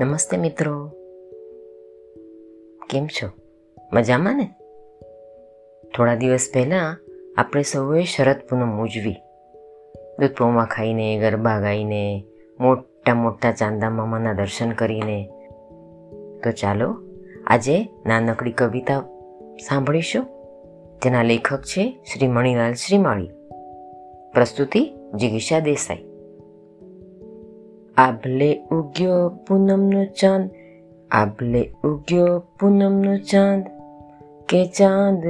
નમસ્તે મિત્રો. કેમ છો? મજામાં ને? થોડા દિવસ પહેલાં આપણે સૌએ શરદ પૂનમ ઉજવી. દૂધ પૌવા ખાઈને, ગરબા ગાઈને, મોટા મોટા ચાંદા મામાના દર્શન કરીને. તો ચાલો, આજે નાનકડી કવિતા સાંભળીશું. તેના લેખક છે શ્રી મણિલાલ શ્રીમાળી. પ્રસ્તુતિ જિગીષા દેસાઈ. આભલે ઉગ્યો પૂનમનો ચાંદ આભલે ઉગ્યો પૂનમનો ચાંદ કે ચાંદ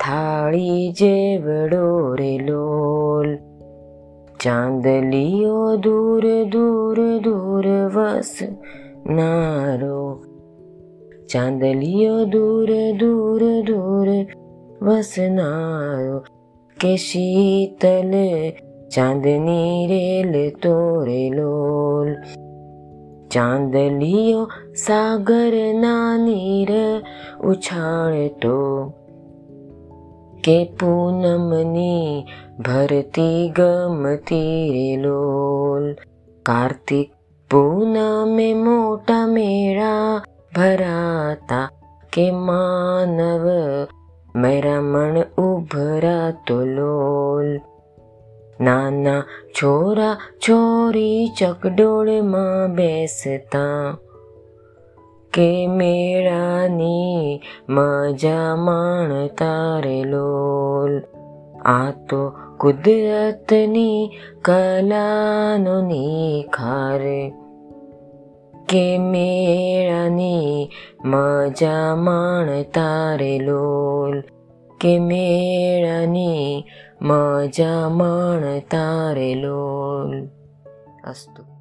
થાળી જેવડો રે લોલ ચાંદલીઓ દૂર દૂર દૂર વસ નારો ચાંદલિયો દૂર દૂર દૂર વસનારો કે શીતલ चांदनी रेल तोरे लोल चांदलियो सागर ना नीर लो के पूनमनी भरती भरति गमतिरे लोल कार्तिक पूनमे मोटा मेरा भराता। के मानव मेरा मन उभरतु लोल। નાના છોરા છોરી ચકડોળમાં બેસતા. કે મેળાની મજા માણતા રે લોલ. આ તો કુદરતની કલાનો નિખાર. કે મેળાની મજા માણતા રે લોલ. કે મેળાની મજા માણ તારે લોલ. અસ્તુ.